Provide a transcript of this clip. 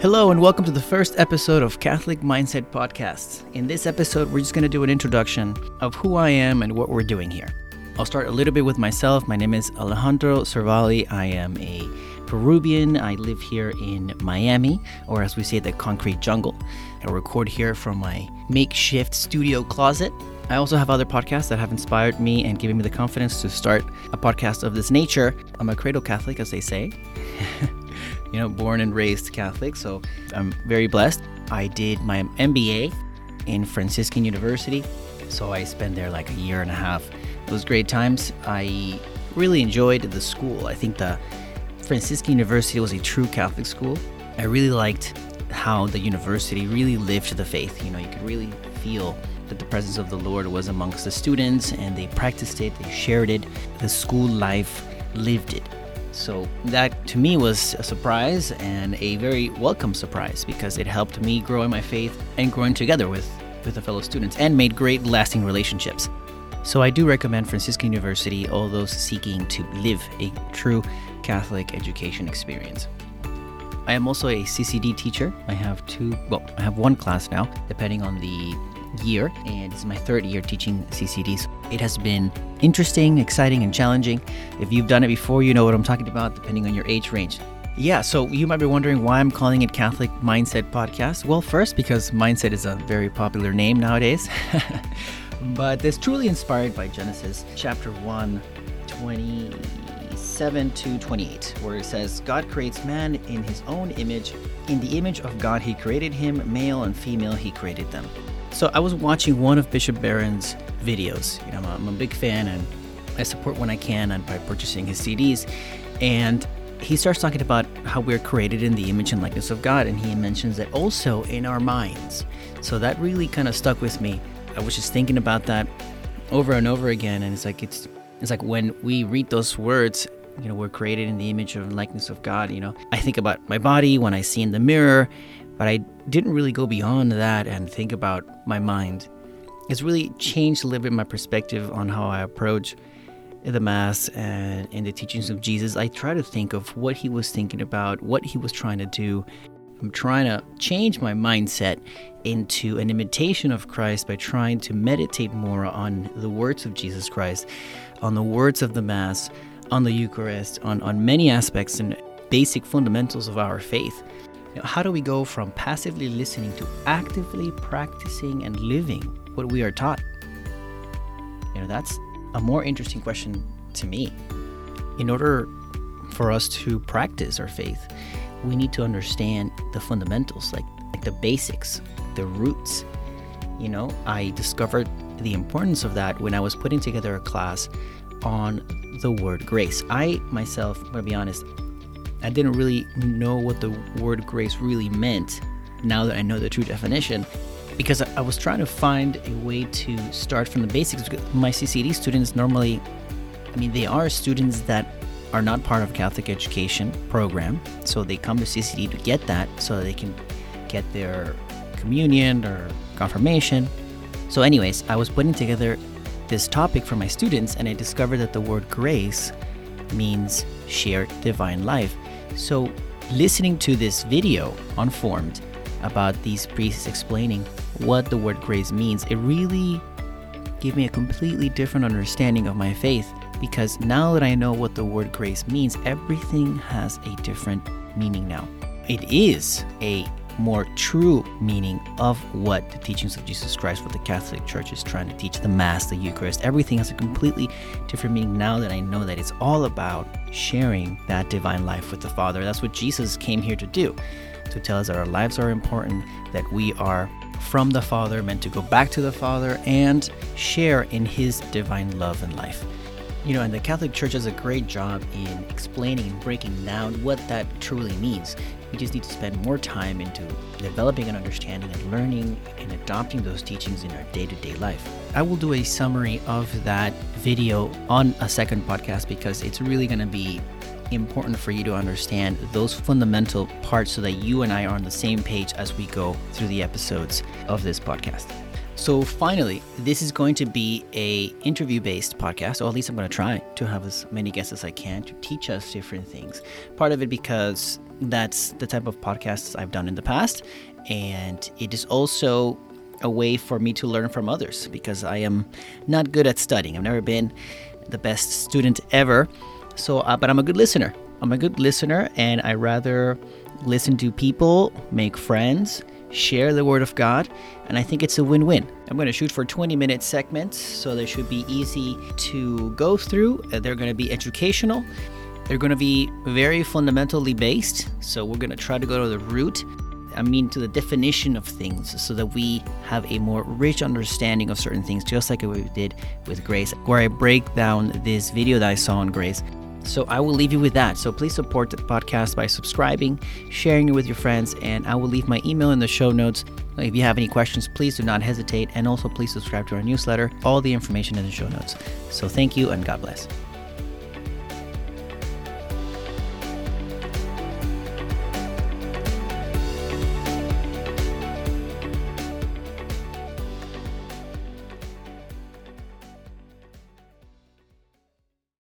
Hello, and welcome to the first episode of Catholic Mindset Podcast. In this episode, we're just going to do an introduction of who I am and what we're doing here. I'll start a little bit with myself. My name is Alejandro Cervali. I am a Peruvian. I live here in Miami, or as we say, the concrete jungle. I record here from my makeshift studio closet. I also have other podcasts that have inspired me and given me the confidence to start a podcast of this nature. I'm a cradle Catholic, as they say. you know, born and raised Catholic, so I'm very blessed. I did my MBA in Franciscan University, so I spent there like a year and a half. It was great times. I really enjoyed the school. I think the Franciscan University was a true Catholic school. I really liked how the university really lived the faith. You know, you could really feel that the presence of the Lord was amongst the students and they practiced it, they shared it. The school life lived it. So that to me was a surprise and a very welcome surprise because it helped me grow in my faith and growing together with, with the fellow students and made great lasting relationships. So I do recommend Franciscan University all those seeking to live a true Catholic education experience. I am also a CCD teacher. I have two, well, I have one class now, depending on the year, and is my third year teaching CCDs. It has been interesting, exciting, and challenging. If you've done it before, you know what I'm talking about, depending on your age range. Yeah, so you might be wondering why I'm calling it Catholic Mindset Podcast. Well, first, because mindset is a very popular name nowadays, but it's truly inspired by Genesis chapter 1, 27 to 28, where it says, God creates man in his own image. In the image of God, he created him, male and female, he created them. So I was watching one of Bishop Barron's videos. You know, I'm a, I'm a big fan and I support when I can and by purchasing his CDs. And he starts talking about how we're created in the image and likeness of God, and he mentions that also in our minds. So that really kind of stuck with me. I was just thinking about that over and over again, and it's like it's it's like when we read those words, you know, we're created in the image and likeness of God. You know, I think about my body when I see in the mirror, but I didn't really go beyond that and think about my mind. It's really changed a little bit my perspective on how I approach the Mass and in the teachings of Jesus. I try to think of what he was thinking about, what he was trying to do. I'm trying to change my mindset into an imitation of Christ by trying to meditate more on the words of Jesus Christ, on the words of the Mass, on the Eucharist, on, on many aspects and basic fundamentals of our faith. You know, how do we go from passively listening to actively practicing and living what we are taught? You know, that's a more interesting question to me. In order for us to practice our faith, we need to understand the fundamentals, like, like the basics, the roots. You know, I discovered the importance of that when I was putting together a class on the word grace. I myself, I'm gonna be honest, I didn't really know what the word grace really meant now that I know the true definition because I was trying to find a way to start from the basics. My CCD students normally, I mean, they are students that are not part of a Catholic education program, so they come to CCD to get that so that they can get their communion or confirmation. So, anyways, I was putting together this topic for my students, and I discovered that the word grace means shared divine life. So, listening to this video on Formed about these priests explaining what the word grace means, it really gave me a completely different understanding of my faith because now that I know what the word grace means, everything has a different meaning now. It is a more true meaning of what the teachings of Jesus Christ, what the Catholic Church is trying to teach, the Mass, the Eucharist, everything has a completely different meaning now that I know that it's all about sharing that divine life with the Father. That's what Jesus came here to do, to tell us that our lives are important, that we are from the Father, meant to go back to the Father and share in His divine love and life. You know, and the Catholic Church does a great job in explaining and breaking down what that truly means. We just need to spend more time into developing an understanding and learning and adopting those teachings in our day to day life. I will do a summary of that video on a second podcast because it's really going to be important for you to understand those fundamental parts so that you and I are on the same page as we go through the episodes of this podcast. So finally, this is going to be a interview-based podcast, or at least I'm going to try to have as many guests as I can to teach us different things. Part of it because that's the type of podcasts I've done in the past, and it is also a way for me to learn from others because I am not good at studying. I've never been the best student ever. So, uh, but I'm a good listener. I'm a good listener, and I rather listen to people, make friends, share the word of God, and I think it's a win win. I'm going to shoot for 20 minute segments, so they should be easy to go through. Uh, they're going to be educational, they're going to be very fundamentally based, so we're going to try to go to the root. I mean, to the definition of things, so that we have a more rich understanding of certain things, just like we did with Grace, where I break down this video that I saw on Grace so I will leave you with that. So please support the podcast by subscribing, sharing it with your friends, and I will leave my email in the show notes. If you have any questions, please do not hesitate. And also, please subscribe to our newsletter. All the information in the show notes. So thank you and God bless.